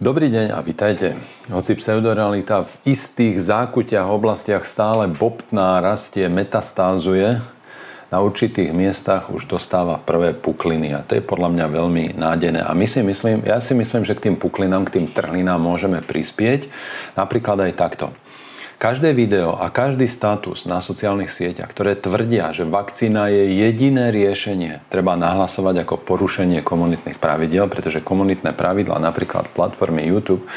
Dobrý deň a vitajte. Hoci pseudorealita v istých zákutiach oblastiach stále bobtná, rastie, metastázuje, na určitých miestach už dostáva prvé pukliny a to je podľa mňa veľmi nádejné. A my si myslím, ja si myslím, že k tým puklinám, k tým trhlinám môžeme prispieť napríklad aj takto. Každé video a každý status na sociálnych sieťach, ktoré tvrdia, že vakcína je jediné riešenie, treba nahlasovať ako porušenie komunitných pravidiel, pretože komunitné pravidla, napríklad platformy YouTube,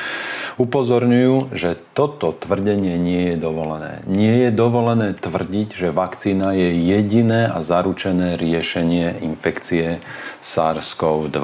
upozorňujú, že toto tvrdenie nie je dovolené. Nie je dovolené tvrdiť, že vakcína je jediné a zaručené riešenie infekcie SARS-CoV-2.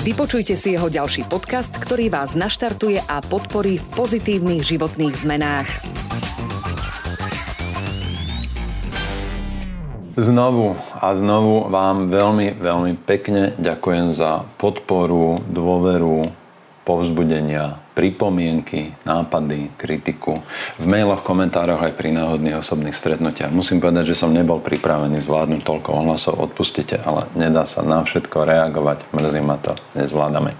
Vypočujte si jeho ďalší podcast, ktorý vás naštartuje a podporí v pozitívnych životných zmenách. Znovu a znovu vám veľmi, veľmi pekne ďakujem za podporu, dôveru, povzbudenia, pripomienky, nápady, kritiku. V mailoch, komentároch aj pri náhodných osobných stretnutiach. Musím povedať, že som nebol pripravený zvládnuť toľko ohlasov. Odpustite, ale nedá sa na všetko reagovať. Mrzí ma to. Nezvládame.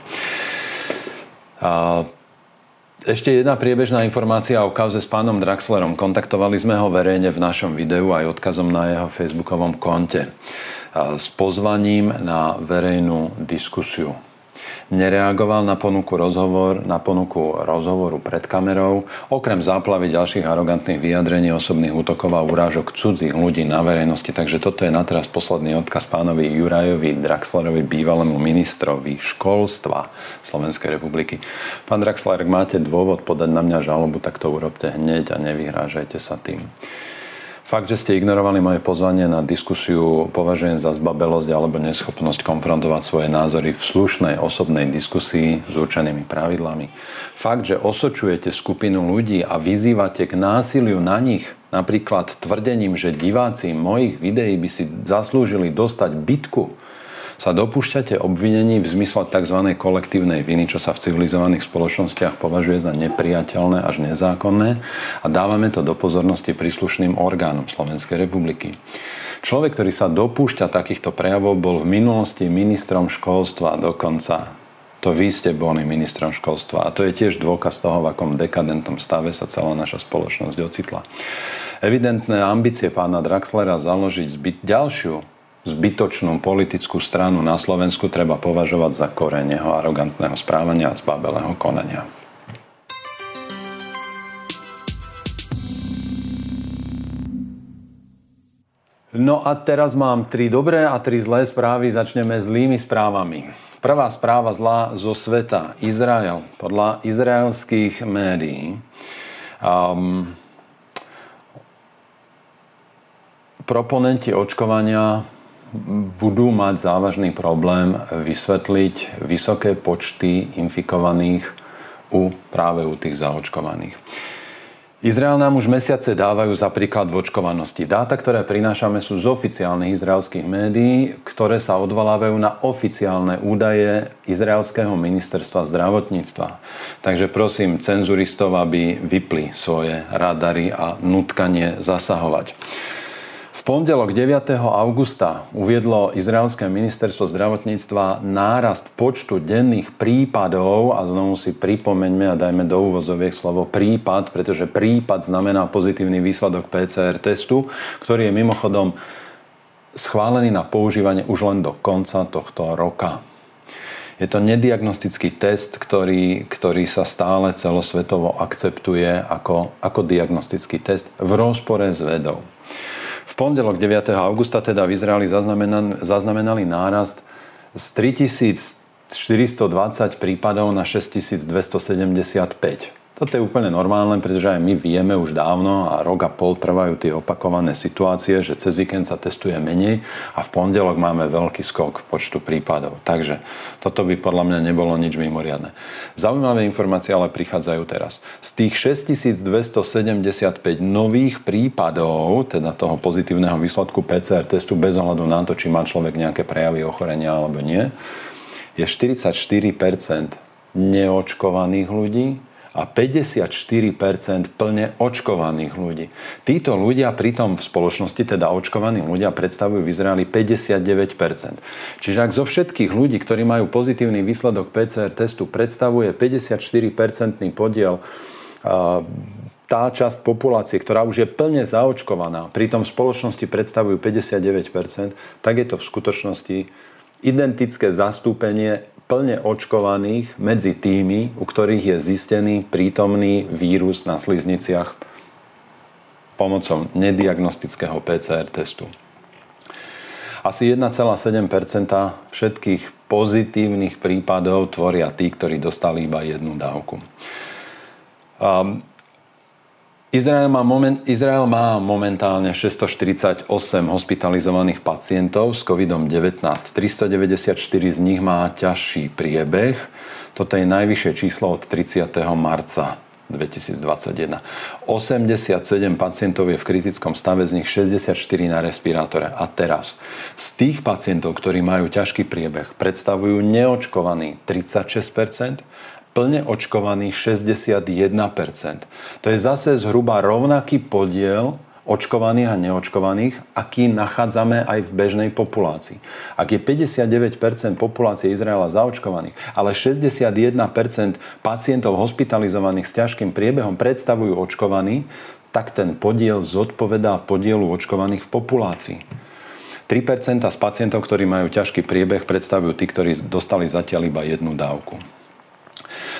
A ešte jedna priebežná informácia o kauze s pánom Draxlerom. Kontaktovali sme ho verejne v našom videu aj odkazom na jeho facebookovom konte s pozvaním na verejnú diskusiu nereagoval na ponuku rozhovor, na ponuku rozhovoru pred kamerou, okrem záplavy ďalších arogantných vyjadrení, osobných útokov a urážok cudzích ľudí na verejnosti. Takže toto je na teraz posledný odkaz pánovi Jurajovi Draxlerovi, bývalému ministrovi školstva Slovenskej republiky. Pán Draxler, ak máte dôvod podať na mňa žalobu, tak to urobte hneď a nevyhrážajte sa tým. Fakt, že ste ignorovali moje pozvanie na diskusiu, považujem za zbabelosť alebo neschopnosť konfrontovať svoje názory v slušnej osobnej diskusii s určenými pravidlami. Fakt, že osočujete skupinu ľudí a vyzývate k násiliu na nich, napríklad tvrdením, že diváci mojich videí by si zaslúžili dostať bitku, sa dopúšťate obvinení v zmysle tzv. kolektívnej viny, čo sa v civilizovaných spoločnostiach považuje za nepriateľné až nezákonné a dávame to do pozornosti príslušným orgánom Slovenskej republiky. Človek, ktorý sa dopúšťa takýchto prejavov, bol v minulosti ministrom školstva dokonca. To vy ste boli ministrom školstva a to je tiež dôkaz toho, v akom dekadentom stave sa celá naša spoločnosť ocitla. Evidentné ambície pána Draxlera založiť zbyt ďalšiu zbytočnú politickú stranu na Slovensku treba považovať za koreň jeho arogantného správania a zbabelého konania. No a teraz mám tri dobré a tri zlé správy. Začneme zlými správami. Prvá správa zlá zo sveta. Izrael. Podľa izraelských médií um, proponenti očkovania budú mať závažný problém vysvetliť vysoké počty infikovaných u, práve u tých zaočkovaných. Izrael nám už mesiace dávajú za príklad v očkovanosti. Dáta, ktoré prinášame, sú z oficiálnych izraelských médií, ktoré sa odvolávajú na oficiálne údaje izraelského ministerstva zdravotníctva. Takže prosím cenzuristov, aby vypli svoje radary a nutkanie zasahovať. Pondelok 9. augusta uviedlo Izraelské ministerstvo zdravotníctva nárast počtu denných prípadov a znovu si pripomeňme a dajme do úvozoviek slovo prípad, pretože prípad znamená pozitívny výsledok PCR testu, ktorý je mimochodom schválený na používanie už len do konca tohto roka. Je to nediagnostický test, ktorý, ktorý sa stále celosvetovo akceptuje ako, ako diagnostický test v rozpore s vedou. Pondelok 9. augusta teda v Izraeli zaznamenali nárast z 3420 prípadov na 6275. Toto je úplne normálne, pretože aj my vieme už dávno a rok a pol trvajú tie opakované situácie, že cez víkend sa testuje menej a v pondelok máme veľký skok počtu prípadov. Takže toto by podľa mňa nebolo nič mimoriadne. Zaujímavé informácie ale prichádzajú teraz. Z tých 6275 nových prípadov, teda toho pozitívneho výsledku PCR testu bez ohľadu na to, či má človek nejaké prejavy ochorenia alebo nie, je 44% neočkovaných ľudí a 54% plne očkovaných ľudí. Títo ľudia pritom v spoločnosti, teda očkovaní ľudia, predstavujú v Izraeli 59%. Čiže ak zo všetkých ľudí, ktorí majú pozitívny výsledok PCR testu, predstavuje 54% podiel tá časť populácie, ktorá už je plne zaočkovaná, pritom v spoločnosti predstavujú 59%, tak je to v skutočnosti identické zastúpenie plne očkovaných medzi tými, u ktorých je zistený prítomný vírus na slizniciach pomocou nediagnostického PCR testu. Asi 1,7% všetkých pozitívnych prípadov tvoria tí, ktorí dostali iba jednu dávku. Izrael má, moment, Izrael má momentálne 648 hospitalizovaných pacientov s COVID-19. 394 z nich má ťažší priebeh. Toto je najvyššie číslo od 30. marca 2021. 87 pacientov je v kritickom stave, z nich 64 na respirátore. A teraz, z tých pacientov, ktorí majú ťažký priebeh, predstavujú neočkovaní 36 plne očkovaných 61%. To je zase zhruba rovnaký podiel očkovaných a neočkovaných, aký nachádzame aj v bežnej populácii. Ak je 59% populácie Izraela zaočkovaných, ale 61% pacientov hospitalizovaných s ťažkým priebehom predstavujú očkovaní, tak ten podiel zodpovedá podielu očkovaných v populácii. 3% z pacientov, ktorí majú ťažký priebeh, predstavujú tí, ktorí dostali zatiaľ iba jednu dávku.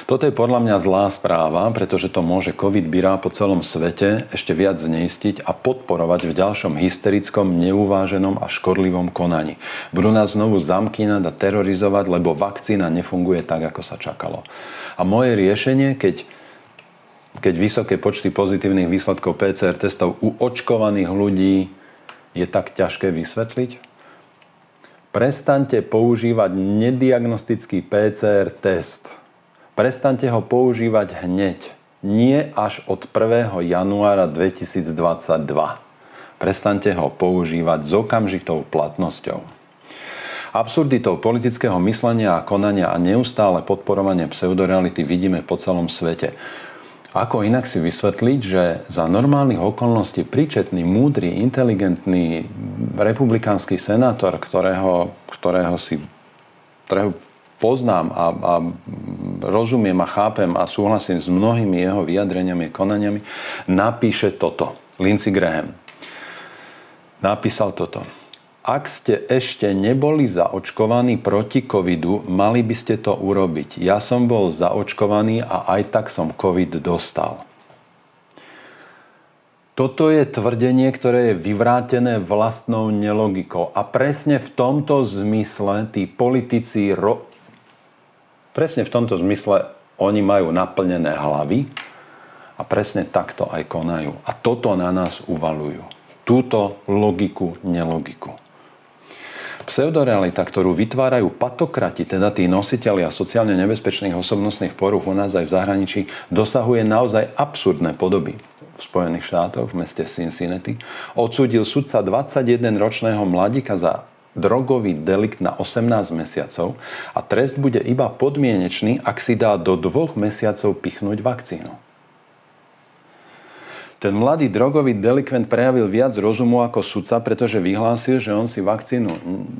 Toto je podľa mňa zlá správa, pretože to môže COVID byrá po celom svete ešte viac zneistiť a podporovať v ďalšom hysterickom, neuváženom a škodlivom konaní. Budú nás znovu zamkínať a terorizovať, lebo vakcína nefunguje tak, ako sa čakalo. A moje riešenie, keď keď vysoké počty pozitívnych výsledkov PCR testov u očkovaných ľudí je tak ťažké vysvetliť? Prestaňte používať nediagnostický PCR test Prestaňte ho používať hneď, nie až od 1. januára 2022. Prestaňte ho používať s okamžitou platnosťou. Absurditou politického myslenia a konania a neustále podporovanie pseudoreality vidíme po celom svete. Ako inak si vysvetliť, že za normálnych okolností príčetný, múdry, inteligentný republikánsky senátor, ktorého, ktorého si ktorého poznám a, a rozumiem a chápem a súhlasím s mnohými jeho vyjadreniami a konaniami, napíše toto. Lindsey Graham napísal toto. Ak ste ešte neboli zaočkovaní proti covidu, mali by ste to urobiť. Ja som bol zaočkovaný a aj tak som covid dostal. Toto je tvrdenie, ktoré je vyvrátené vlastnou nelogikou. A presne v tomto zmysle tí politici ro- Presne v tomto zmysle oni majú naplnené hlavy a presne takto aj konajú. A toto na nás uvalujú. Túto logiku, nelogiku. Pseudorealita, ktorú vytvárajú patokrati, teda tí nositeľia sociálne nebezpečných osobnostných poruch u nás aj v zahraničí, dosahuje naozaj absurdné podoby. V Spojených štátoch, v meste Cincinnati, odsúdil sudca 21-ročného mladíka za drogový delikt na 18 mesiacov a trest bude iba podmienečný, ak si dá do dvoch mesiacov pichnúť vakcínu. Ten mladý drogový delikvent prejavil viac rozumu ako sudca, pretože vyhlásil, že on si vakcínu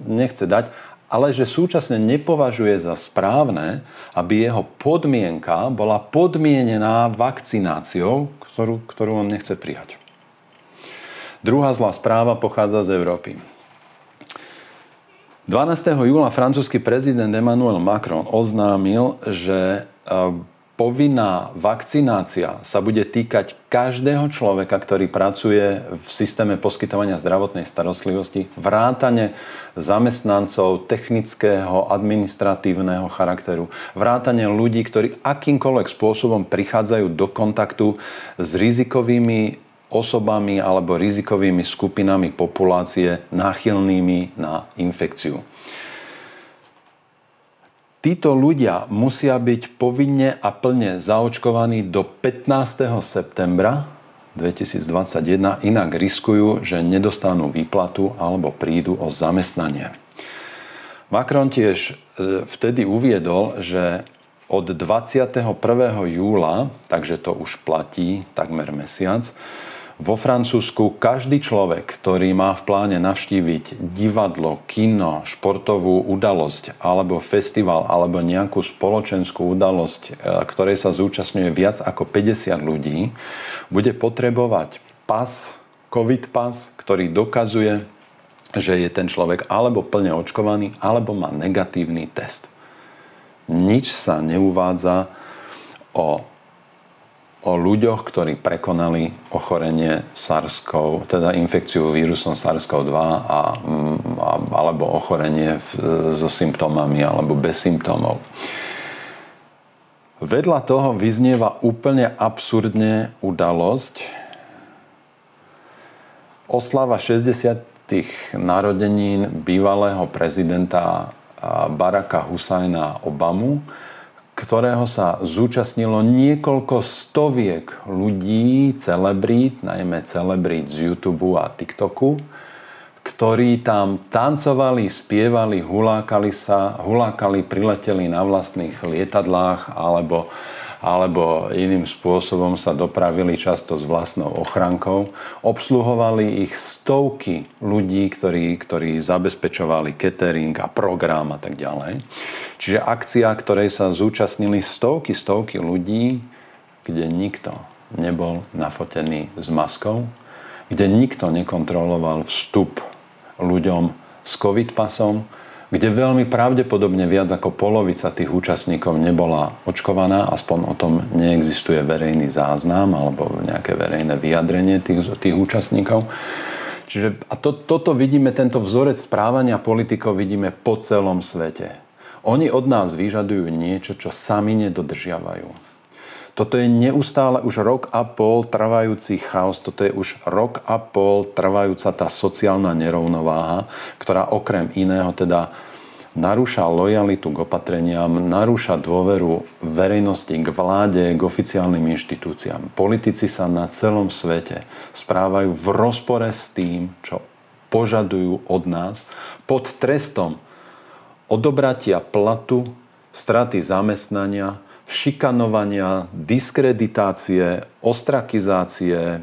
nechce dať, ale že súčasne nepovažuje za správne, aby jeho podmienka bola podmienená vakcináciou, ktorú, ktorú on nechce prijať. Druhá zlá správa pochádza z Európy. 12. júla francúzsky prezident Emmanuel Macron oznámil, že e, povinná vakcinácia sa bude týkať každého človeka, ktorý pracuje v systéme poskytovania zdravotnej starostlivosti, vrátane zamestnancov technického, administratívneho charakteru, vrátane ľudí, ktorí akýmkoľvek spôsobom prichádzajú do kontaktu s rizikovými osobami alebo rizikovými skupinami populácie náchylnými na infekciu. Títo ľudia musia byť povinne a plne zaočkovaní do 15. septembra 2021, inak riskujú, že nedostanú výplatu alebo prídu o zamestnanie. Macron tiež e, vtedy uviedol, že od 21. júla, takže to už platí takmer mesiac, vo Francúzsku každý človek, ktorý má v pláne navštíviť divadlo, kino, športovú udalosť alebo festival alebo nejakú spoločenskú udalosť, e, ktorej sa zúčastňuje viac ako 50 ľudí, bude potrebovať pas, COVID pas, ktorý dokazuje, že je ten človek alebo plne očkovaný, alebo má negatívny test. Nič sa neuvádza o o ľuďoch, ktorí prekonali ochorenie sars teda infekciu vírusom SARS-CoV-2 a, a, alebo ochorenie v, so symptómami alebo bez symptómov. Vedľa toho vyznieva úplne absurdne udalosť. Oslava 60. narodenín bývalého prezidenta Baracka Husajna Obamu ktorého sa zúčastnilo niekoľko stoviek ľudí, celebrít, najmä celebrít z YouTube a TikToku, ktorí tam tancovali, spievali, hulákali sa, hulákali, prileteli na vlastných lietadlách alebo alebo iným spôsobom sa dopravili často s vlastnou ochrankou. Obsluhovali ich stovky ľudí, ktorí, ktorí zabezpečovali catering a program a tak ďalej. Čiže akcia, ktorej sa zúčastnili stovky, stovky ľudí, kde nikto nebol nafotený s maskou, kde nikto nekontroloval vstup ľuďom s covid pasom, kde veľmi pravdepodobne viac ako polovica tých účastníkov nebola očkovaná, aspoň o tom neexistuje verejný záznam alebo nejaké verejné vyjadrenie tých, tých účastníkov. Čiže, a to, toto vidíme, tento vzorec správania politikov vidíme po celom svete. Oni od nás vyžadujú niečo, čo sami nedodržiavajú. Toto je neustále už rok a pol trvajúci chaos, toto je už rok a pol trvajúca tá sociálna nerovnováha, ktorá okrem iného teda narúša lojalitu k opatreniam, narúša dôveru verejnosti k vláde, k oficiálnym inštitúciám. Politici sa na celom svete správajú v rozpore s tým, čo požadujú od nás pod trestom odobratia platu, straty zamestnania, šikanovania, diskreditácie, ostrakizácie,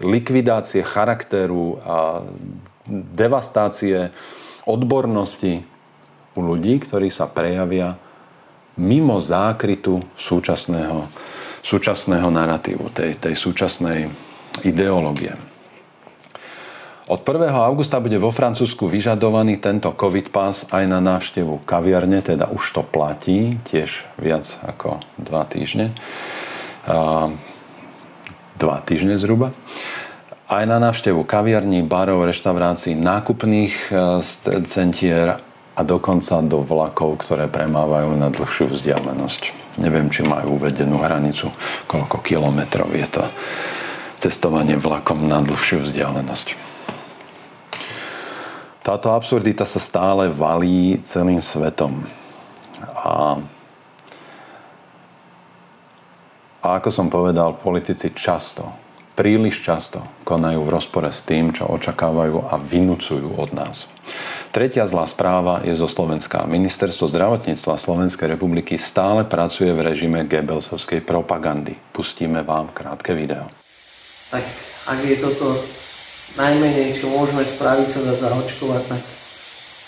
likvidácie charakteru a devastácie odbornosti u ľudí, ktorí sa prejavia mimo zákrytu súčasného, súčasného narratívu, tej, tej súčasnej ideológie. Od 1. augusta bude vo Francúzsku vyžadovaný tento COVID pass aj na návštevu kaviarne, teda už to platí, tiež viac ako 2 týždne. Dva týždne zhruba. Aj na návštevu kaviarní, barov, reštaurácií, nákupných e, centier a dokonca do vlakov, ktoré premávajú na dlhšiu vzdialenosť. Neviem, či majú uvedenú hranicu, koľko kilometrov je to cestovanie vlakom na dlhšiu vzdialenosť. Táto absurdita sa stále valí celým svetom. A, a ako som povedal, politici často, príliš často konajú v rozpore s tým, čo očakávajú a vynúcujú od nás. Tretia zlá správa je zo Slovenska. Ministerstvo zdravotníctva Slovenskej republiky stále pracuje v režime Goebbelsovskej propagandy. Pustíme vám krátke video. Tak ak je toto najmenej, čo môžeme spraviť, sa dať zaočkovať, tak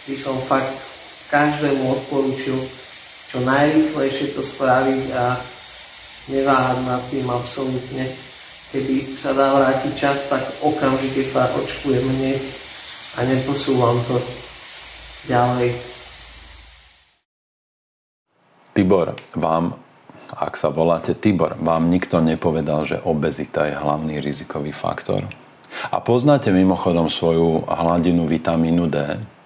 by som fakt každému odporúčil čo najrýchlejšie to spraviť a neváhať nad tým absolútne. Keby sa dá vrátiť čas, tak okamžite sa očkujem hneď a neposúvam to ďalej. Tibor, vám ak sa voláte Tibor, vám nikto nepovedal, že obezita je hlavný rizikový faktor. A poznáte mimochodom svoju hladinu vitamínu D.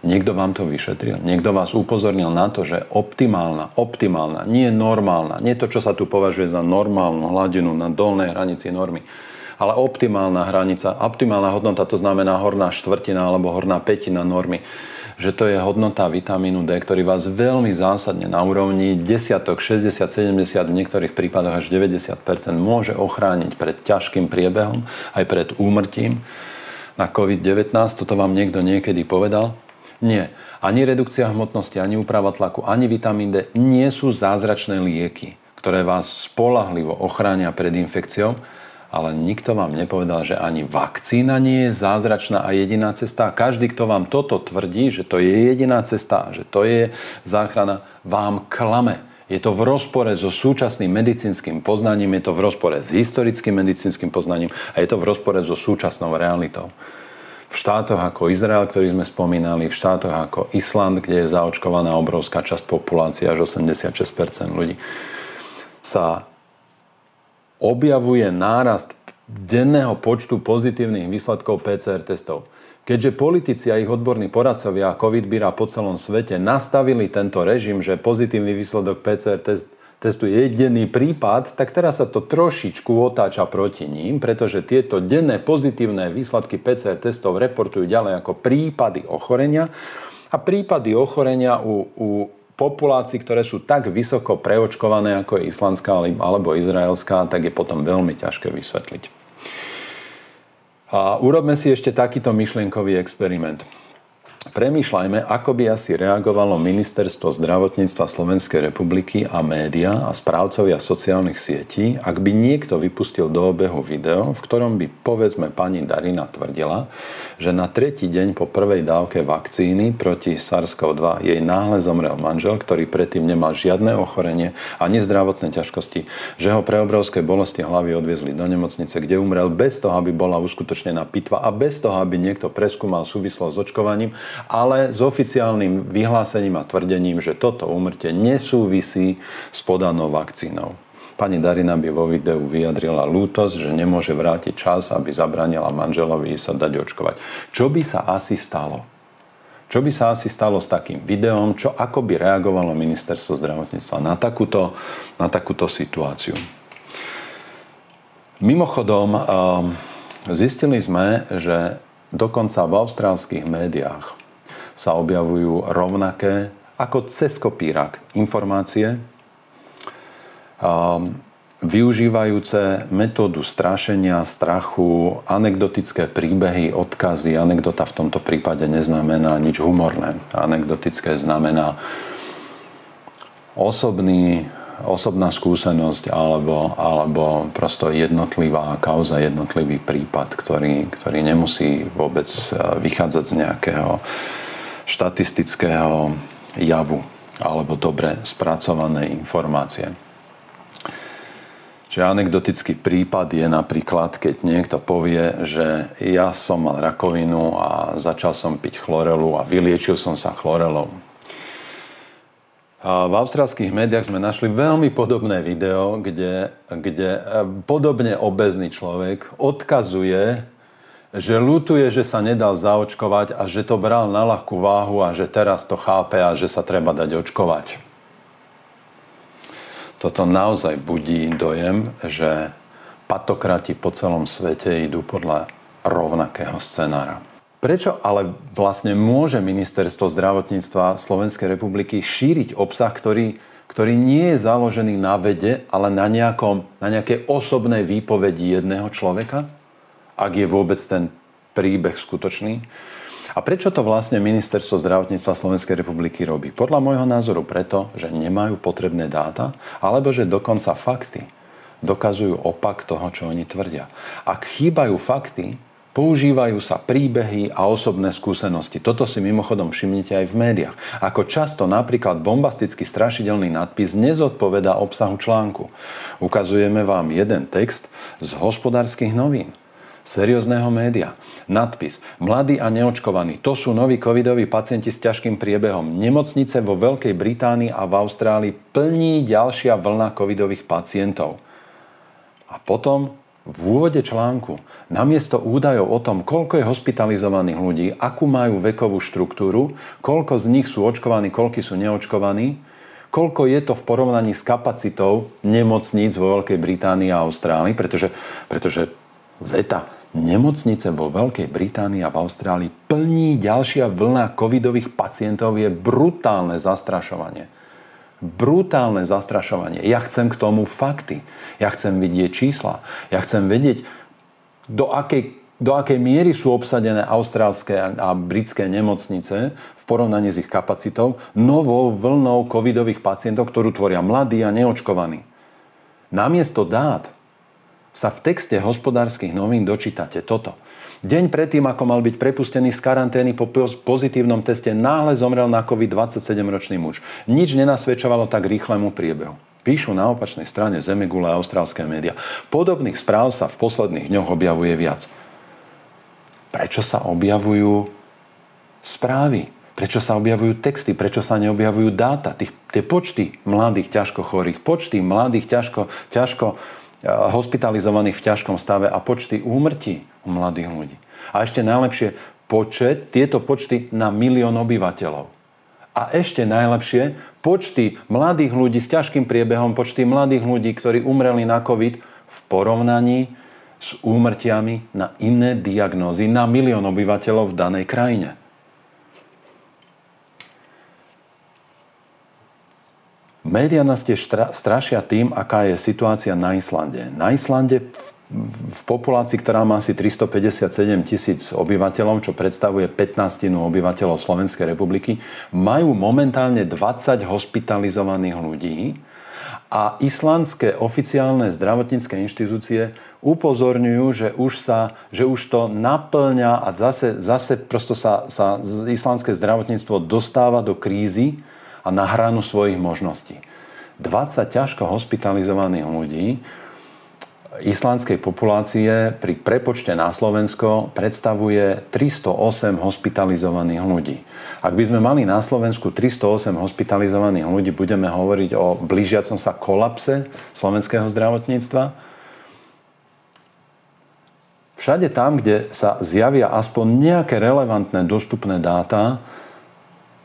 Niekto vám to vyšetril, niekto vás upozornil na to, že optimálna, optimálna, nie normálna, nie to, čo sa tu považuje za normálnu hladinu na dolnej hranici normy, ale optimálna hranica, optimálna hodnota, to znamená horná štvrtina alebo horná petina normy že to je hodnota vitamínu D, ktorý vás veľmi zásadne na úrovni desiatok, 60, 70, v niektorých prípadoch až 90% môže ochrániť pred ťažkým priebehom, aj pred úmrtím na COVID-19. Toto vám niekto niekedy povedal? Nie. Ani redukcia hmotnosti, ani úprava tlaku, ani vitamín D nie sú zázračné lieky, ktoré vás spolahlivo ochránia pred infekciou, ale nikto vám nepovedal, že ani vakcína nie je zázračná a jediná cesta. Každý, kto vám toto tvrdí, že to je jediná cesta, že to je záchrana, vám klame. Je to v rozpore so súčasným medicínskym poznaním, je to v rozpore s historickým medicínskym poznaním a je to v rozpore so súčasnou realitou. V štátoch ako Izrael, ktorý sme spomínali, v štátoch ako Island, kde je zaočkovaná obrovská časť populácie, až 86% ľudí, sa objavuje nárast denného počtu pozitívnych výsledkov PCR testov. Keďže politici a ich odborní poradcovia COVID bíra po celom svete nastavili tento režim, že pozitívny výsledok PCR test, testu je jediný prípad, tak teraz sa to trošičku otáča proti ním, pretože tieto denné pozitívne výsledky PCR testov reportujú ďalej ako prípady ochorenia a prípady ochorenia u, u populácií, ktoré sú tak vysoko preočkované, ako je islandská alebo izraelská, tak je potom veľmi ťažké vysvetliť. A urobme si ešte takýto myšlienkový experiment. Premýšľajme, ako by asi reagovalo Ministerstvo zdravotníctva Slovenskej republiky a média a správcovia sociálnych sietí, ak by niekto vypustil do obehu video, v ktorom by povedzme pani Darina tvrdila, že na tretí deň po prvej dávke vakcíny proti SARS-CoV-2 jej náhle zomrel manžel, ktorý predtým nemal žiadne ochorenie ani zdravotné ťažkosti, že ho pre obrovské bolesti hlavy odviezli do nemocnice, kde umrel bez toho, aby bola uskutočnená pitva a bez toho, aby niekto preskúmal súvislosť s očkovaním, ale s oficiálnym vyhlásením a tvrdením, že toto umrtie nesúvisí s podanou vakcínou. Pani Darina by vo videu vyjadrila lútosť, že nemôže vrátiť čas, aby zabranila manželovi sa dať očkovať. Čo by sa asi stalo? Čo by sa asi stalo s takým videom? Čo, ako by reagovalo ministerstvo zdravotníctva na takúto, na takúto situáciu? Mimochodom, ehm, zistili sme, že dokonca v austrálskych médiách sa objavujú rovnaké ako cez kopírak informácie, využívajúce metódu strašenia, strachu, anekdotické príbehy, odkazy. Anekdota v tomto prípade neznamená nič humorné. Anekdotické znamená osobný, osobná skúsenosť alebo, alebo prosto jednotlivá kauza, jednotlivý prípad, ktorý, ktorý nemusí vôbec e, vychádzať z nejakého štatistického javu alebo dobre spracované informácie. Čiže anekdotický prípad je napríklad, keď niekto povie, že ja som mal rakovinu a začal som piť chlorelu a vyliečil som sa chlorelou. A v austrálskych médiách sme našli veľmi podobné video, kde, kde e, podobne obezný človek odkazuje, že lutuje, že sa nedal zaočkovať a že to bral na ľahkú váhu a že teraz to chápe a že sa treba dať očkovať toto naozaj budí dojem, že patokrati po celom svete idú podľa rovnakého scenára. Prečo ale vlastne môže ministerstvo zdravotníctva Slovenskej republiky šíriť obsah, ktorý, ktorý nie je založený na vede, ale na, nejakom, na nejakej osobnej výpovedi jedného človeka? Ak je vôbec ten príbeh skutočný? A prečo to vlastne Ministerstvo zdravotníctva Slovenskej republiky robí? Podľa môjho názoru preto, že nemajú potrebné dáta, alebo že dokonca fakty dokazujú opak toho, čo oni tvrdia. Ak chýbajú fakty, používajú sa príbehy a osobné skúsenosti. Toto si mimochodom všimnite aj v médiách. Ako často napríklad bombastický strašidelný nadpis nezodpoveda obsahu článku. Ukazujeme vám jeden text z hospodárskych novín seriózneho média. Nadpis. Mladí a neočkovaní. To sú noví covidoví pacienti s ťažkým priebehom. Nemocnice vo Veľkej Británii a v Austrálii plní ďalšia vlna covidových pacientov. A potom v úvode článku namiesto údajov o tom, koľko je hospitalizovaných ľudí, akú majú vekovú štruktúru, koľko z nich sú očkovaní, koľko sú neočkovaní, koľko je to v porovnaní s kapacitou nemocníc vo Veľkej Británii a Austrálii, pretože, pretože veta nemocnice vo Veľkej Británii a v Austrálii plní ďalšia vlna covidových pacientov je brutálne zastrašovanie. Brutálne zastrašovanie. Ja chcem k tomu fakty. Ja chcem vidieť čísla. Ja chcem vedieť, do akej, do akej miery sú obsadené austrálske a britské nemocnice v porovnaní s ich kapacitou novou vlnou covidových pacientov, ktorú tvoria mladí a neočkovaní. Namiesto dát sa v texte hospodárskych novín dočítate toto. Deň predtým, ako mal byť prepustený z karantény po pozitívnom teste, náhle zomrel na COVID 27-ročný muž. Nič nenasvedčovalo tak rýchlemu priebehu. Píšu na opačnej strane Zemegule a austrálske média. Podobných správ sa v posledných dňoch objavuje viac. Prečo sa objavujú správy? Prečo sa objavujú texty? Prečo sa neobjavujú dáta? Tých, tie počty mladých ťažko chorých, počty mladých ťažko, ťažko hospitalizovaných v ťažkom stave a počty úmrtí u mladých ľudí. A ešte najlepšie, počet, tieto počty na milión obyvateľov. A ešte najlepšie, počty mladých ľudí s ťažkým priebehom, počty mladých ľudí, ktorí umreli na COVID v porovnaní s úmrtiami na iné diagnózy na milión obyvateľov v danej krajine. Média nás tiež strašia tým, aká je situácia na Islande. Na Islande v populácii, ktorá má asi 357 tisíc obyvateľov, čo predstavuje 15 obyvateľov Slovenskej republiky, majú momentálne 20 hospitalizovaných ľudí a islandské oficiálne zdravotnícke inštitúcie upozorňujú, že už, sa, že už to naplňa a zase, zase prosto sa, sa islandské zdravotníctvo dostáva do krízy, a na hranu svojich možností. 20 ťažko hospitalizovaných ľudí islandskej populácie pri prepočte na Slovensko predstavuje 308 hospitalizovaných ľudí. Ak by sme mali na Slovensku 308 hospitalizovaných ľudí, budeme hovoriť o blížiacom sa kolapse slovenského zdravotníctva. Všade tam, kde sa zjavia aspoň nejaké relevantné dostupné dáta,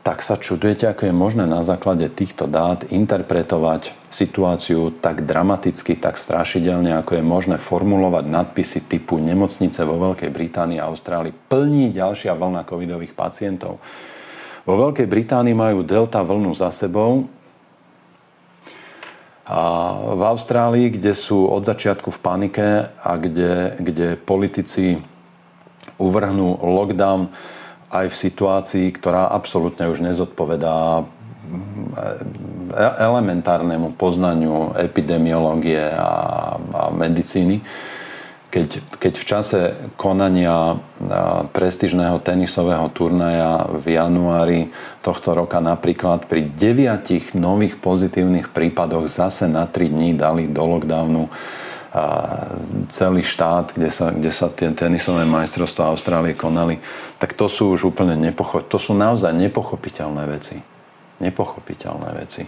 tak sa čudujete, ako je možné na základe týchto dát interpretovať situáciu tak dramaticky, tak strašidelne, ako je možné formulovať nadpisy typu nemocnice vo Veľkej Británii a Austrálii plní ďalšia vlna covidových pacientov. Vo Veľkej Británii majú delta vlnu za sebou a v Austrálii, kde sú od začiatku v panike a kde, kde politici uvrhnú lockdown aj v situácii, ktorá absolútne už nezodpovedá mm, elementárnemu poznaniu epidemiológie a, a medicíny. Keď, keď v čase konania prestížneho tenisového turnaja v januári tohto roka napríklad pri deviatich nových pozitívnych prípadoch zase na 3 dní dali do lockdownu celý štát, kde sa, kde sa tie tenisové majstrovstvá Austrálie konali, tak to sú už úplne nepocho- to sú naozaj nepochopiteľné veci. Nepochopiteľné veci.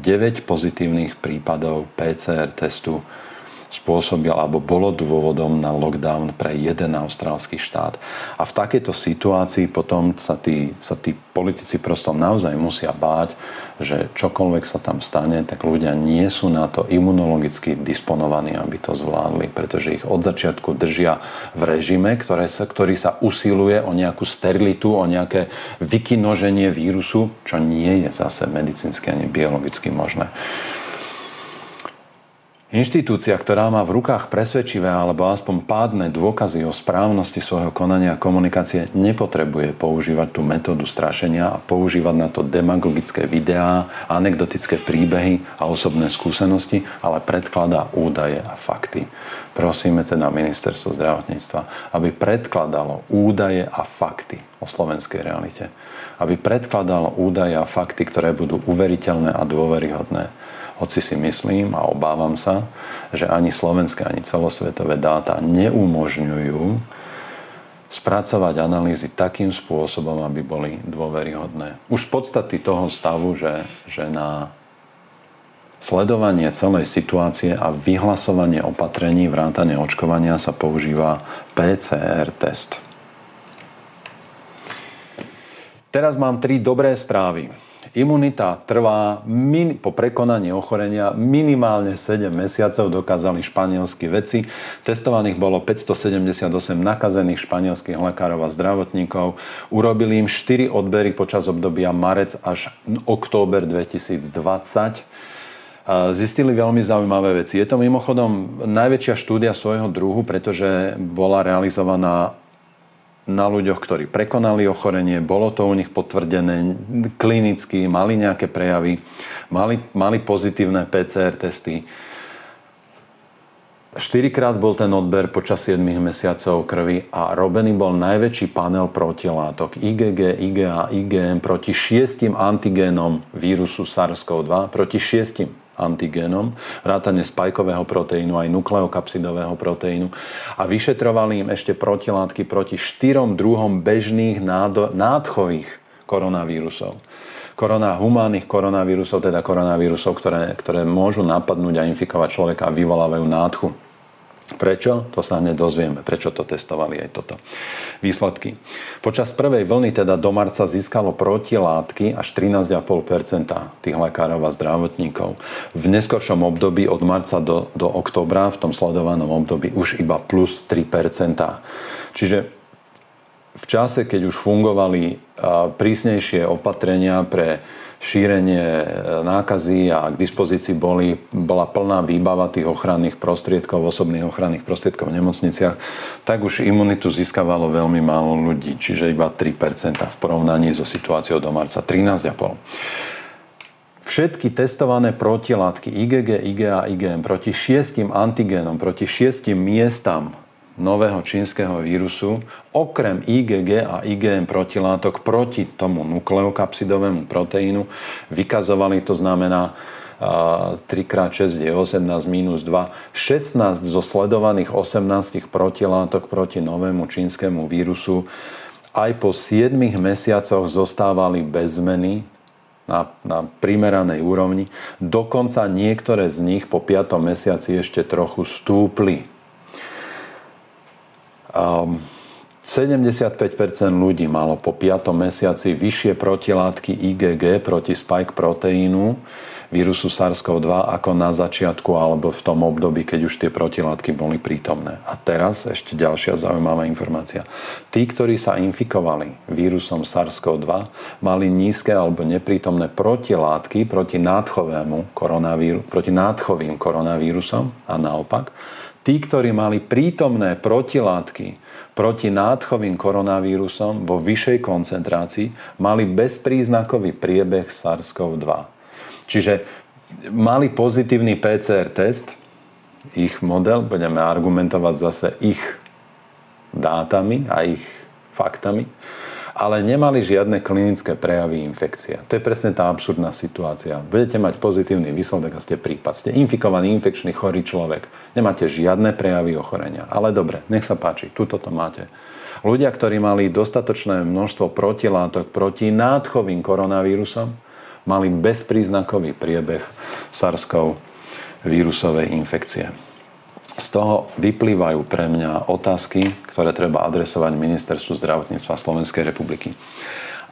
9 pozitívnych prípadov PCR testu spôsobil alebo bolo dôvodom na lockdown pre jeden austrálsky štát. A v takejto situácii potom sa tí, sa tí politici prosto naozaj musia báť, že čokoľvek sa tam stane, tak ľudia nie sú na to imunologicky disponovaní, aby to zvládli, pretože ich od začiatku držia v režime, ktoré sa, ktorý sa usiluje o nejakú sterilitu, o nejaké vykinoženie vírusu, čo nie je zase medicínsky ani biologicky možné. Inštitúcia, ktorá má v rukách presvedčivé alebo aspoň pádne dôkazy o správnosti svojho konania a komunikácie, nepotrebuje používať tú metódu strašenia a používať na to demagogické videá, anekdotické príbehy a osobné skúsenosti, ale predkladá údaje a fakty. Prosíme teda ministerstvo zdravotníctva, aby predkladalo údaje a fakty o slovenskej realite. Aby predkladalo údaje a fakty, ktoré budú uveriteľné a dôveryhodné Hoci si myslím a obávam sa, že ani slovenské, ani celosvetové dáta neumožňujú spracovať analýzy takým spôsobom, aby boli dôveryhodné. Už z podstaty toho stavu, že, že na sledovanie celej situácie a vyhlasovanie opatrení vrátane očkovania sa používa PCR test. Teraz mám tri dobré správy. Imunita trvá min, po prekonaní ochorenia minimálne 7 mesiacov, dokázali španielskí vedci. Testovaných bolo 578 nakazených španielských lekárov a zdravotníkov. Urobili im 4 odbery počas obdobia marec až október 2020 zistili veľmi zaujímavé veci. Je to mimochodom najväčšia štúdia svojho druhu, pretože bola realizovaná na ľuďoch, ktorí prekonali ochorenie, bolo to u nich potvrdené klinicky, mali nejaké prejavy, mali, mali pozitívne PCR testy. Štyrikrát bol ten odber počas 7 mesiacov krvi a robený bol najväčší panel protilátok IgG, IgA, IgM proti šiestim antigénom vírusu SARS-CoV-2, proti šiestim antigénom, vrátane spajkového proteínu aj nukleokapsidového proteínu a vyšetrovali im ešte protilátky proti štyrom druhom bežných nádchových koronavírusov. Korona humánnych koronavírusov, teda koronavírusov, ktoré, ktoré môžu napadnúť a infikovať človeka a vyvolávajú nádchu. Prečo? To sa hneď dozvieme. Prečo to testovali aj toto. Výsledky. Počas prvej vlny teda do marca získalo protilátky až 13,5% tých lekárov a zdravotníkov. V neskoršom období od marca do, do oktobra, v tom sledovanom období, už iba plus 3%. Čiže v čase, keď už fungovali prísnejšie opatrenia pre šírenie e, nákazy a k dispozícii boli, bola plná výbava tých ochranných prostriedkov, osobných ochranných prostriedkov v nemocniciach, tak už imunitu získavalo veľmi málo ľudí, čiže iba 3% v porovnaní so situáciou do marca 13,5%. Všetky testované protilátky IgG, IgA, IgM proti šiestim antigénom, proti šiestim miestam nového čínskeho vírusu, okrem IgG a IgM protilátok proti tomu nukleokapsidovému proteínu vykazovali, to znamená 3x6 je 18 minus 2, 16 zo sledovaných 18 protilátok proti novému čínskemu vírusu aj po 7 mesiacoch zostávali bez zmeny na, na primeranej úrovni. Dokonca niektoré z nich po 5. mesiaci ešte trochu stúpli. Um, 75% ľudí malo po 5. mesiaci vyššie protilátky IgG proti spike proteínu vírusu SARS-CoV-2 ako na začiatku alebo v tom období, keď už tie protilátky boli prítomné. A teraz ešte ďalšia zaujímavá informácia. Tí, ktorí sa infikovali vírusom SARS-CoV-2, mali nízke alebo neprítomné protilátky proti nádchovému koronavíru, proti nádchovým koronavírusom a naopak Tí, ktorí mali prítomné protilátky proti nádchovým koronavírusom vo vyššej koncentrácii, mali bezpríznakový priebeh SARS-CoV-2. Čiže mali pozitívny PCR test, ich model, budeme argumentovať zase ich dátami a ich faktami ale nemali žiadne klinické prejavy infekcie. To je presne tá absurdná situácia. Budete mať pozitívny výsledok a ste prípad. Ste infikovaný, infekčný, chorý človek. Nemáte žiadne prejavy ochorenia. Ale dobre, nech sa páči, tuto to máte. Ľudia, ktorí mali dostatočné množstvo protilátok proti nádchovým koronavírusom, mali bezpríznakový priebeh SARS-CoV vírusovej infekcie. Z toho vyplývajú pre mňa otázky, ktoré treba adresovať Ministerstvu zdravotníctva Slovenskej republiky.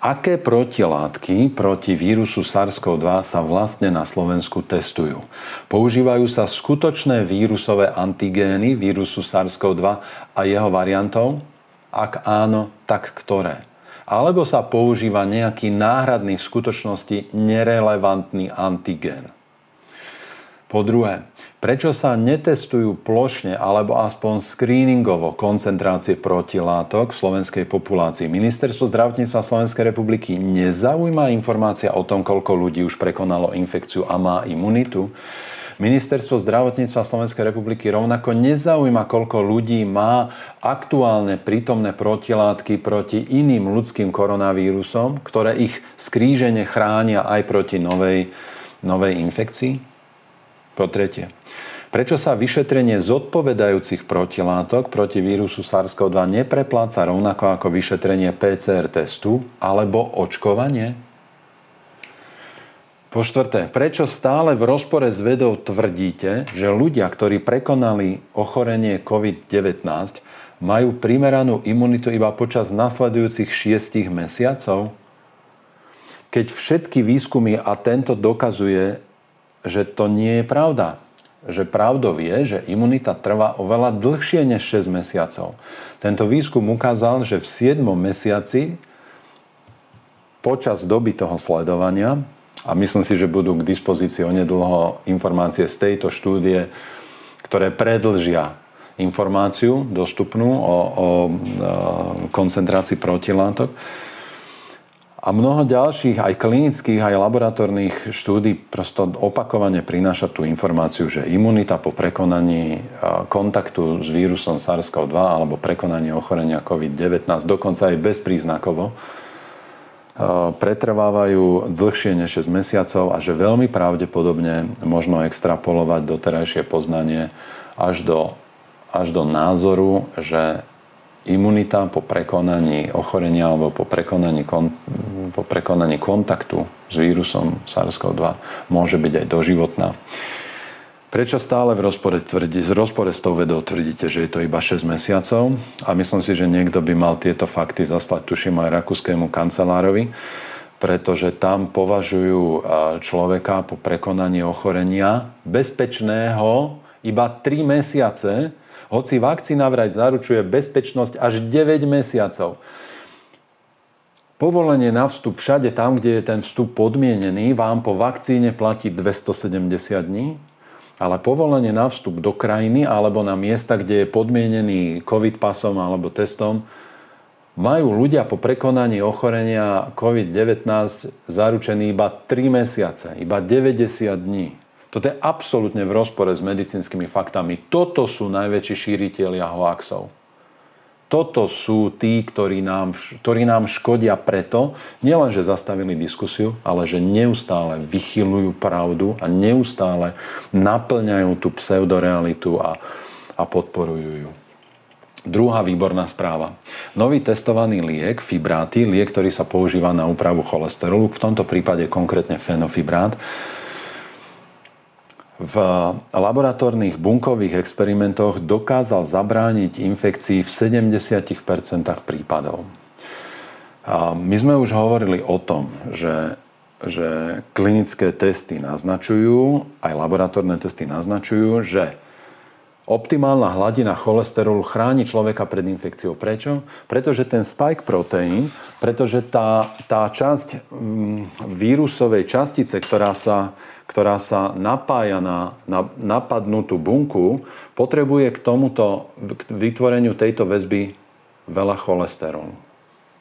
Aké protilátky proti vírusu SARS-CoV-2 sa vlastne na Slovensku testujú? Používajú sa skutočné vírusové antigény vírusu SARS-CoV-2 a jeho variantov? Ak áno, tak ktoré? Alebo sa používa nejaký náhradný v skutočnosti nerelevantný antigén? Po druhé, prečo sa netestujú plošne alebo aspoň screeningovo koncentrácie protilátok v slovenskej populácii? Ministerstvo zdravotníctva Slovenskej republiky nezaujíma informácia o tom, koľko ľudí už prekonalo infekciu a má imunitu? Ministerstvo zdravotníctva Slovenskej republiky rovnako nezaujíma, koľko ľudí má aktuálne prítomné protilátky proti iným ľudským koronavírusom, ktoré ich skrížene chránia aj proti novej, novej infekcii? Po tretie, prečo sa vyšetrenie zodpovedajúcich protilátok proti vírusu SARS-CoV-2 neprepláca rovnako ako vyšetrenie PCR testu alebo očkovanie? Po štvrté, prečo stále v rozpore s vedou tvrdíte, že ľudia, ktorí prekonali ochorenie COVID-19, majú primeranú imunitu iba počas nasledujúcich šiestich mesiacov? Keď všetky výskumy a tento dokazuje, že to nie je pravda. Že pravdou je, že imunita trvá oveľa dlhšie než 6 mesiacov. Tento výskum ukázal, že v 7 mesiaci počas doby toho sledovania a myslím si, že budú k dispozícii onedlho informácie z tejto štúdie, ktoré predlžia informáciu dostupnú o, o koncentrácii protilátok. A mnoho ďalších, aj klinických, aj laboratórnych štúdí prosto opakovane prináša tú informáciu, že imunita po prekonaní kontaktu s vírusom SARS-CoV-2 alebo prekonaní ochorenia COVID-19, dokonca aj bezpríznakovo, pretrvávajú dlhšie než 6 mesiacov a že veľmi pravdepodobne možno extrapolovať doterajšie poznanie až do, až do názoru, že imunita po prekonaní ochorenia alebo po prekonaní, kon, po prekonaní kontaktu s vírusom SARS-CoV-2 môže byť aj doživotná. Prečo stále v rozpore, tvrdí, v rozpore s tou vedou tvrdíte, že je to iba 6 mesiacov? A myslím si, že niekto by mal tieto fakty zaslať, tuším, aj rakúskému kancelárovi, pretože tam považujú človeka po prekonaní ochorenia bezpečného iba 3 mesiace, hoci vakcína vraj zaručuje bezpečnosť až 9 mesiacov. Povolenie na vstup všade tam, kde je ten vstup podmienený, vám po vakcíne platí 270 dní, ale povolenie na vstup do krajiny alebo na miesta, kde je podmienený COVID pasom alebo testom, majú ľudia po prekonaní ochorenia COVID-19 zaručený iba 3 mesiace, iba 90 dní. Toto je absolútne v rozpore s medicínskymi faktami. Toto sú najväčší šíriteľia hoaxov. Toto sú tí, ktorí nám, ktorí nám škodia preto, nielen, že zastavili diskusiu, ale že neustále vychylujú pravdu a neustále naplňajú tú pseudorealitu a, a podporujú ju. Druhá výborná správa. Nový testovaný liek, fibráty, liek, ktorý sa používa na úpravu cholesterolu, v tomto prípade konkrétne fenofibrát, v laboratórnych bunkových experimentoch dokázal zabrániť infekcii v 70 prípadov. A my sme už hovorili o tom, že, že klinické testy naznačujú, aj laboratórne testy naznačujú, že optimálna hladina cholesterolu chráni človeka pred infekciou. Prečo? Pretože ten spike proteín, pretože tá, tá časť mm, vírusovej častice, ktorá sa ktorá sa napája na, na napadnutú bunku, potrebuje k tomuto, k vytvoreniu tejto väzby veľa cholesterolu.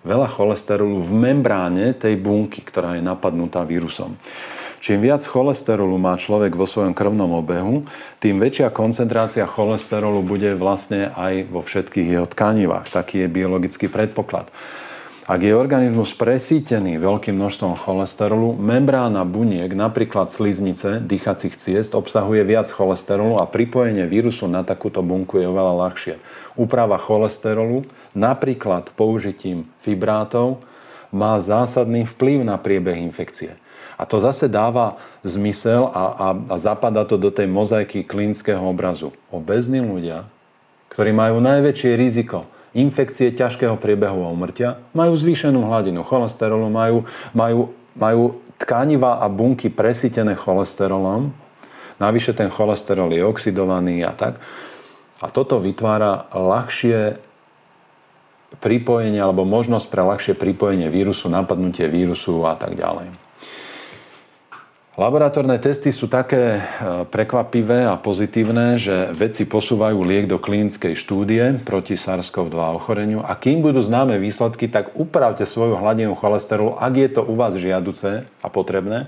Veľa cholesterolu v membráne tej bunky, ktorá je napadnutá vírusom. Čím viac cholesterolu má človek vo svojom krvnom obehu, tým väčšia koncentrácia cholesterolu bude vlastne aj vo všetkých jeho tkanivách. Taký je biologický predpoklad. Ak je organizmus presítený veľkým množstvom cholesterolu, membrána buniek, napríklad sliznice, dýchacích ciest, obsahuje viac cholesterolu a pripojenie vírusu na takúto bunku je oveľa ľahšie. Úprava cholesterolu, napríklad použitím fibrátov, má zásadný vplyv na priebeh infekcie. A to zase dáva zmysel a, a, a zapadá to do tej mozaiky klinického obrazu. Obezní ľudia, ktorí majú najväčšie riziko infekcie ťažkého priebehu a umrtia, majú zvýšenú hladinu cholesterolu, majú, majú, majú tkaniva a bunky presítené cholesterolom, navyše ten cholesterol je oxidovaný a tak. A toto vytvára ľahšie pripojenie alebo možnosť pre ľahšie pripojenie vírusu, napadnutie vírusu a tak ďalej. Laboratórne testy sú také e, prekvapivé a pozitívne, že vedci posúvajú liek do klinickej štúdie proti SARS-CoV-2 ochoreniu a kým budú známe výsledky, tak upravte svoju hladinu cholesterolu, ak je to u vás žiaduce a potrebné,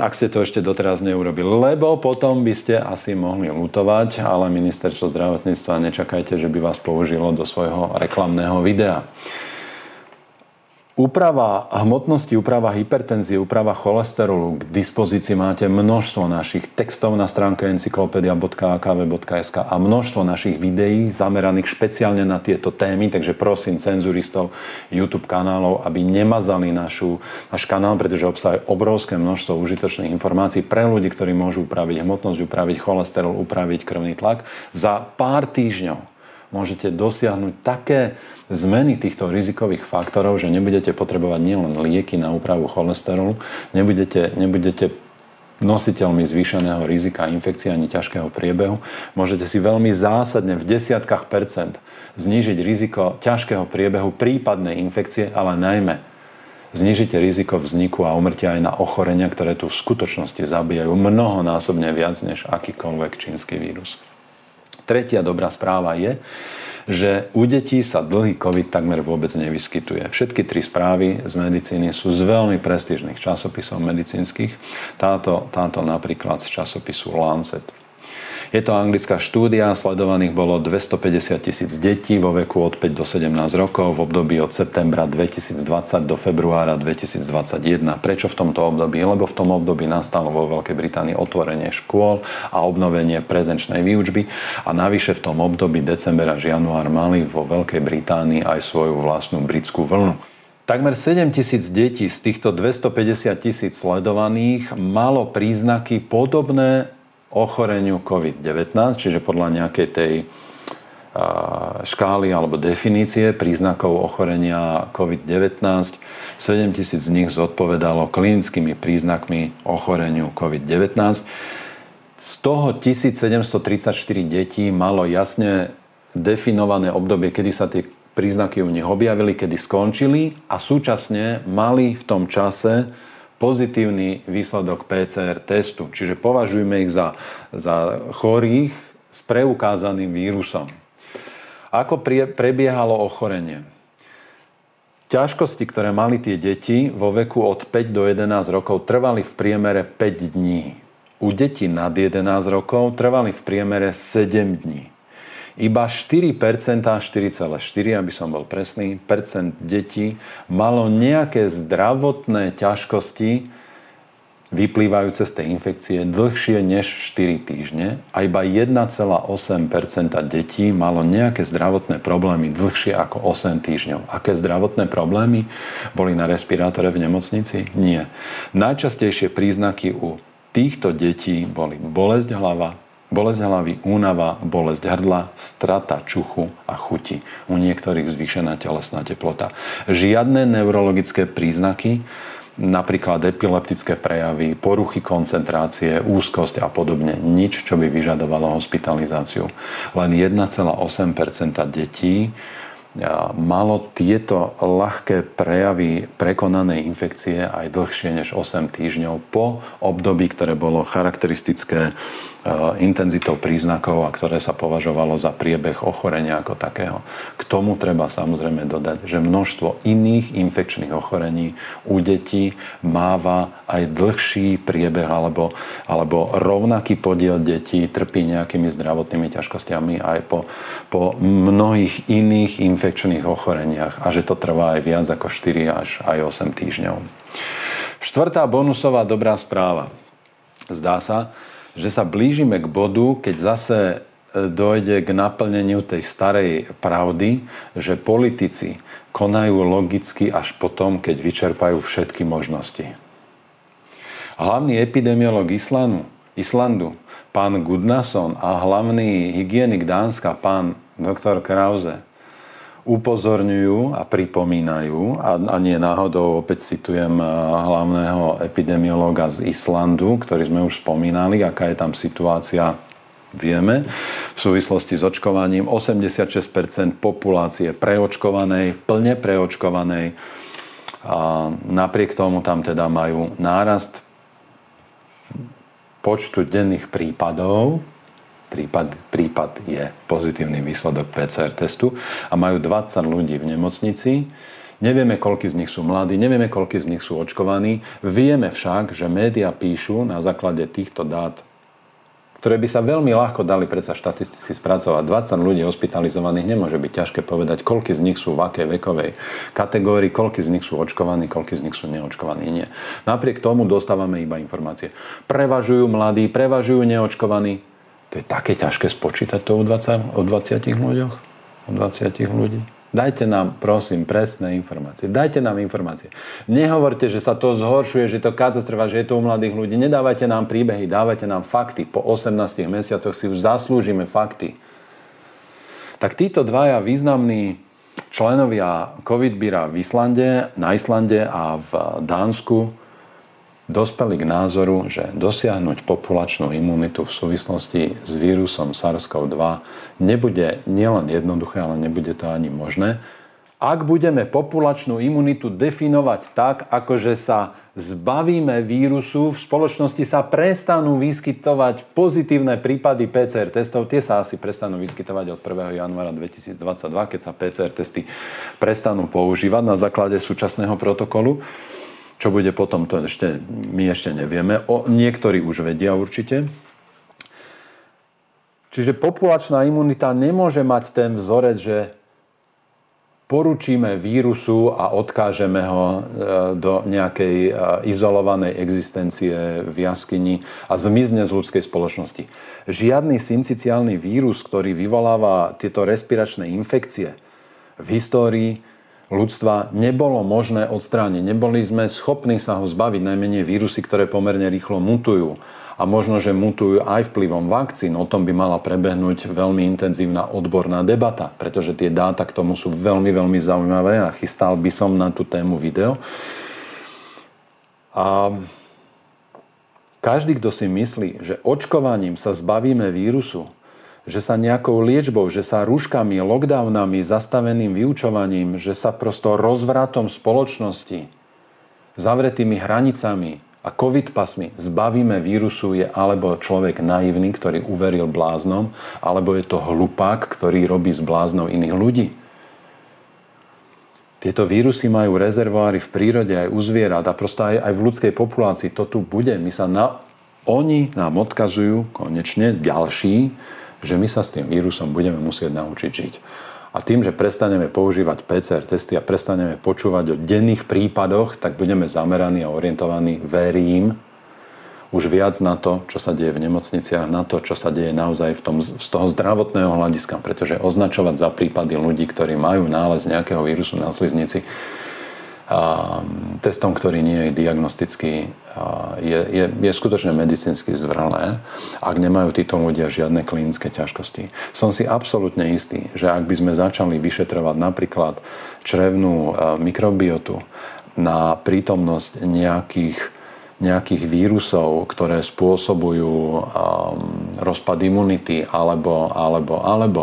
ak ste to ešte doteraz neurobili. Lebo potom by ste asi mohli lutovať, ale ministerstvo zdravotníctva nečakajte, že by vás použilo do svojho reklamného videa. Úprava hmotnosti, úprava hypertenzie, úprava cholesterolu. K dispozícii máte množstvo našich textov na stránke encyklopedia.akv.sk a množstvo našich videí zameraných špeciálne na tieto témy, takže prosím cenzuristov YouTube kanálov, aby nemazali našu, náš kanál, pretože obsahuje obrovské množstvo užitočných informácií pre ľudí, ktorí môžu upraviť hmotnosť, upraviť cholesterol, upraviť krvný tlak za pár týždňov môžete dosiahnuť také zmeny týchto rizikových faktorov, že nebudete potrebovať nielen lieky na úpravu cholesterolu, nebudete, nebudete nositeľmi zvýšeného rizika infekcie ani ťažkého priebehu. Môžete si veľmi zásadne v desiatkách percent znížiť riziko ťažkého priebehu prípadnej infekcie, ale najmä znižíte riziko vzniku a umrtia aj na ochorenia, ktoré tu v skutočnosti zabíjajú mnohonásobne viac než akýkoľvek čínsky vírus. Tretia dobrá správa je, že u detí sa dlhý COVID takmer vôbec nevyskytuje. Všetky tri správy z medicíny sú z veľmi prestížnych časopisov medicínskych. Táto, táto napríklad z časopisu Lancet. Je to anglická štúdia, sledovaných bolo 250 tisíc detí vo veku od 5 do 17 rokov v období od septembra 2020 do februára 2021. Prečo v tomto období? Lebo v tom období nastalo vo Veľkej Británii otvorenie škôl a obnovenie prezenčnej výučby a navyše v tom období december až január mali vo Veľkej Británii aj svoju vlastnú britskú vlnu. Takmer 7 tisíc detí z týchto 250 tisíc sledovaných malo príznaky podobné ochoreniu COVID-19, čiže podľa nejakej tej škály alebo definície príznakov ochorenia COVID-19. 7 tisíc z nich zodpovedalo klinickými príznakmi ochoreniu COVID-19. Z toho 1734 detí malo jasne definované obdobie, kedy sa tie príznaky u nich objavili, kedy skončili a súčasne mali v tom čase pozitívny výsledok PCR testu. Čiže považujeme ich za, za chorých s preukázaným vírusom. Ako prie, prebiehalo ochorenie? Ťažkosti, ktoré mali tie deti vo veku od 5 do 11 rokov, trvali v priemere 5 dní. U detí nad 11 rokov trvali v priemere 7 dní iba 4%, 4,4, aby som bol presný, percent detí malo nejaké zdravotné ťažkosti vyplývajúce z tej infekcie dlhšie než 4 týždne a iba 1,8% detí malo nejaké zdravotné problémy dlhšie ako 8 týždňov. Aké zdravotné problémy boli na respirátore v nemocnici? Nie. Najčastejšie príznaky u týchto detí boli bolesť hlava, Bolesť hlavy, únava, bolesť hrdla, strata čuchu a chuti. U niektorých zvýšená telesná teplota. Žiadne neurologické príznaky, napríklad epileptické prejavy, poruchy koncentrácie, úzkosť a podobne. Nič, čo by vyžadovalo hospitalizáciu. Len 1,8% detí malo tieto ľahké prejavy prekonanej infekcie aj dlhšie než 8 týždňov po období, ktoré bolo charakteristické intenzitou príznakov a ktoré sa považovalo za priebeh ochorenia ako takého. K tomu treba samozrejme dodať, že množstvo iných infekčných ochorení u detí máva aj dlhší priebeh alebo, alebo rovnaký podiel detí trpí nejakými zdravotnými ťažkosťami aj po, po mnohých iných infekčných ochoreniach a že to trvá aj viac ako 4 až aj 8 týždňov. Štvrtá bonusová dobrá správa. Zdá sa, že sa blížime k bodu, keď zase e, dojde k naplneniu tej starej pravdy, že politici konajú logicky až potom, keď vyčerpajú všetky možnosti. Hlavný epidemiolog Islandu, Islandu pán Gudnason a hlavný hygienik Dánska, pán doktor Krause, upozorňujú a pripomínajú, a, a nie náhodou opäť citujem hlavného epidemiológa z Islandu, ktorý sme už spomínali, aká je tam situácia vieme. V súvislosti s očkovaním 86% populácie preočkovanej, plne preočkovanej. A napriek tomu tam teda majú nárast počtu denných prípadov prípad, prípad je pozitívny výsledok PCR testu a majú 20 ľudí v nemocnici. Nevieme, koľko z nich sú mladí, nevieme, koľko z nich sú očkovaní. Vieme však, že médiá píšu na základe týchto dát ktoré by sa veľmi ľahko dali predsa štatisticky spracovať. 20 ľudí hospitalizovaných nemôže byť ťažké povedať, koľky z nich sú v akej vekovej kategórii, koľky z nich sú očkovaní, koľky z nich sú neočkovaní. Nie. Napriek tomu dostávame iba informácie. Prevažujú mladí, prevažujú neočkovaní. To je také ťažké spočítať to o 20, o 20 ľuďoch? O 20 ľudí? Dajte nám, prosím, presné informácie. Dajte nám informácie. Nehovorte, že sa to zhoršuje, že to katastrofa, že je to u mladých ľudí. Nedávajte nám príbehy, dávajte nám fakty. Po 18 mesiacoch si už zaslúžime fakty. Tak títo dvaja významní členovia covid v Islande, na Islande a v Dánsku dospeli k názoru, že dosiahnuť populačnú imunitu v súvislosti s vírusom SARS-CoV-2 nebude nielen jednoduché, ale nebude to ani možné. Ak budeme populačnú imunitu definovať tak, ako že sa zbavíme vírusu, v spoločnosti sa prestanú vyskytovať pozitívne prípady PCR testov. Tie sa asi prestanú vyskytovať od 1. januára 2022, keď sa PCR testy prestanú používať na základe súčasného protokolu. Čo bude potom, to ešte, my ešte nevieme. O, niektorí už vedia určite. Čiže populačná imunita nemôže mať ten vzorec, že poručíme vírusu a odkážeme ho e, do nejakej e, izolovanej existencie v jaskyni a zmizne z ľudskej spoločnosti. Žiadny synciciálny vírus, ktorý vyvoláva tieto respiračné infekcie v histórii ľudstva nebolo možné odstrániť. Neboli sme schopní sa ho zbaviť, najmenej vírusy, ktoré pomerne rýchlo mutujú. A možno, že mutujú aj vplyvom vakcín. O tom by mala prebehnúť veľmi intenzívna odborná debata, pretože tie dáta k tomu sú veľmi, veľmi zaujímavé a chystal by som na tú tému video. A každý, kto si myslí, že očkovaním sa zbavíme vírusu, že sa nejakou liečbou, že sa rúškami, lockdownami, zastaveným vyučovaním, že sa prosto rozvratom spoločnosti, zavretými hranicami a covid pasmi zbavíme vírusu je alebo človek naivný, ktorý uveril bláznom, alebo je to hlupák, ktorý robí z bláznov iných ľudí. Tieto vírusy majú rezervoáry v prírode aj u zvierat a prosto aj, aj v ľudskej populácii to tu bude. My sa na, oni nám odkazujú konečne ďalší, že my sa s tým vírusom budeme musieť naučiť žiť. A tým, že prestaneme používať PCR testy a prestaneme počúvať o denných prípadoch, tak budeme zameraní a orientovaní, verím, už viac na to, čo sa deje v nemocniciach, na to, čo sa deje naozaj v tom, z toho zdravotného hľadiska. Pretože označovať za prípady ľudí, ktorí majú nález nejakého vírusu na sliznici, testom, ktorý nie je diagnostický, je, je, je skutočne medicínsky zvrhlé, ak nemajú títo ľudia žiadne klinické ťažkosti. Som si absolútne istý, že ak by sme začali vyšetrovať napríklad črevnú mikrobiotu na prítomnosť nejakých nejakých vírusov, ktoré spôsobujú um, rozpad imunity alebo, alebo, alebo,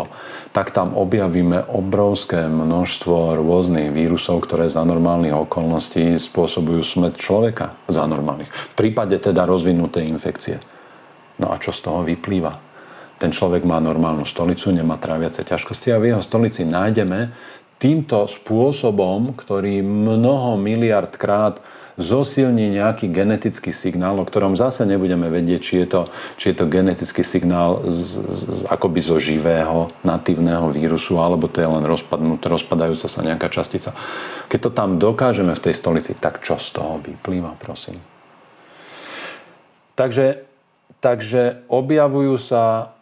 tak tam objavíme obrovské množstvo rôznych vírusov, ktoré za normálnych okolností spôsobujú smrť človeka za normálnych. V prípade teda rozvinutej infekcie. No a čo z toho vyplýva? Ten človek má normálnu stolicu, nemá tráviace ťažkosti a v jeho stolici nájdeme týmto spôsobom, ktorý mnoho miliard krát zosilní nejaký genetický signál, o ktorom zase nebudeme vedieť, či je to, či je to genetický signál z, z, akoby zo živého natívneho vírusu, alebo to je len rozpadnúť, rozpadajúca sa nejaká častica. Keď to tam dokážeme v tej stolici, tak čo z toho vyplýva, prosím? Takže, takže objavujú sa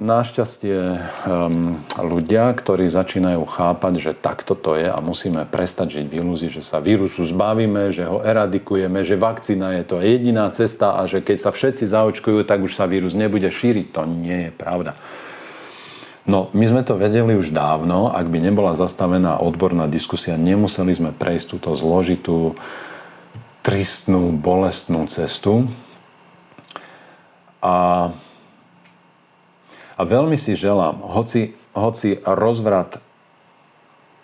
Našťastie um, ľudia, ktorí začínajú chápať, že takto to je a musíme prestať žiť v ilúzii, že sa vírusu zbavíme, že ho eradikujeme, že vakcína je to jediná cesta a že keď sa všetci zaočkujú, tak už sa vírus nebude šíriť. To nie je pravda. No, my sme to vedeli už dávno, ak by nebola zastavená odborná diskusia, nemuseli sme prejsť túto zložitú, tristnú, bolestnú cestu. A a veľmi si želám, hoci, hoci rozvrat,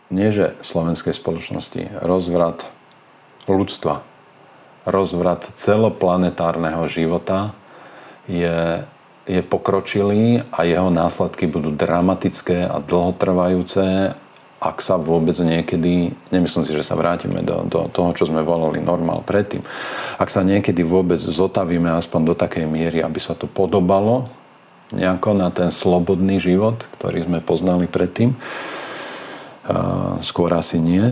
nie že slovenskej spoločnosti, rozvrat ľudstva, rozvrat celoplanetárneho života je, je pokročilý a jeho následky budú dramatické a dlhotrvajúce, ak sa vôbec niekedy, nemyslím si, že sa vrátime do, do toho, čo sme volali normál predtým, ak sa niekedy vôbec zotavíme aspoň do takej miery, aby sa to podobalo nejako na ten slobodný život, ktorý sme poznali predtým. Skôr asi nie.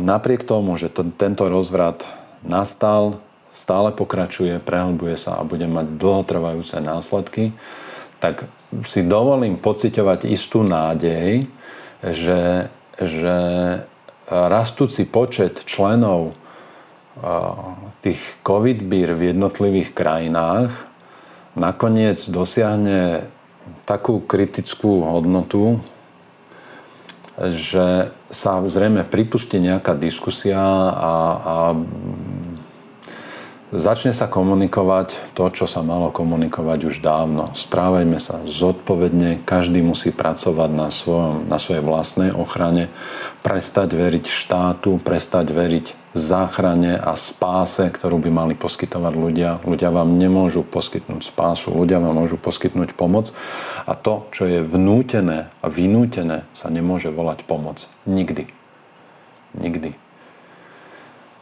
Napriek tomu, že to, tento rozvrat nastal, stále pokračuje, prehlbuje sa a bude mať dlhotrvajúce následky, tak si dovolím pociťovať istú nádej, že, že rastúci počet členov tých covid bír v jednotlivých krajinách nakoniec dosiahne takú kritickú hodnotu, že sa zrejme pripustí nejaká diskusia a, a začne sa komunikovať to, čo sa malo komunikovať už dávno. Správajme sa zodpovedne, každý musí pracovať na, svojom, na svojej vlastnej ochrane, prestať veriť štátu, prestať veriť záchrane a spáse, ktorú by mali poskytovať ľudia. Ľudia vám nemôžu poskytnúť spásu, ľudia vám môžu poskytnúť pomoc a to, čo je vnútené a vynútené, sa nemôže volať pomoc. Nikdy. Nikdy.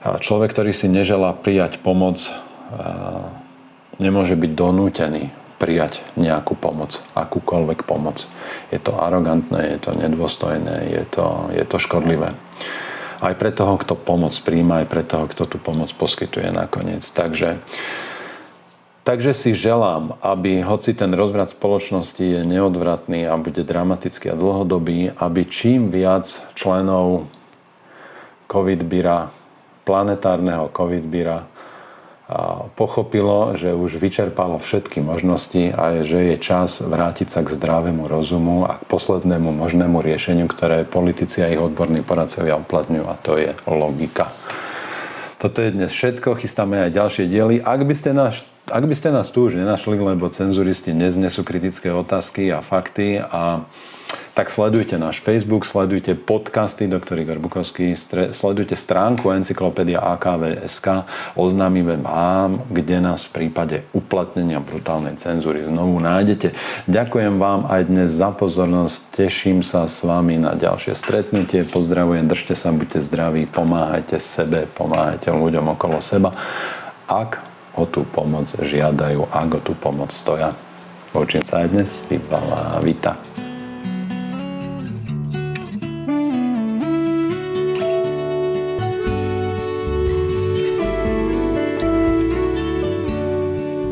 A človek, ktorý si neželá prijať pomoc, nemôže byť donútený prijať nejakú pomoc, akúkoľvek pomoc. Je to arogantné, je to nedôstojné, je to, je to škodlivé. Aj pre toho, kto pomoc príjma, aj pre toho, kto tú pomoc poskytuje nakoniec. Takže, takže si želám, aby hoci ten rozvrat spoločnosti je neodvratný a bude dramatický a dlhodobý, aby čím viac členov COVID-bira planetárneho COVID-bíra pochopilo, že už vyčerpalo všetky možnosti a že je čas vrátiť sa k zdravému rozumu a k poslednému možnému riešeniu, ktoré politici a ich odborní poradcovia uplatňujú a to je logika. Toto je dnes všetko, chystáme aj ďalšie diely. Ak by ste nás, ak by ste nás tu už nenašli, lebo cenzuristi neznesú kritické otázky a fakty a tak sledujte náš Facebook, sledujte podcasty Dr. Igor Bukovský, sledujte stránku Encyklopédia AKV.sk, oznámime vám, kde nás v prípade uplatnenia brutálnej cenzúry znovu nájdete. Ďakujem vám aj dnes za pozornosť, teším sa s vami na ďalšie stretnutie, pozdravujem, držte sa, buďte zdraví, pomáhajte sebe, pomáhajte ľuďom okolo seba. Ak o tú pomoc žiadajú, ak o tú pomoc stoja. Učím sa aj dnes, Pipala Vita.